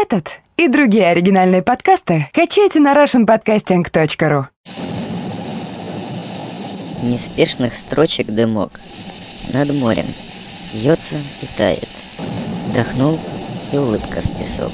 Этот и другие оригинальные подкасты качайте на russianpodcasting.ru Неспешных строчек дымок. Над морем. Льется и тает. Вдохнул и улыбка в песок.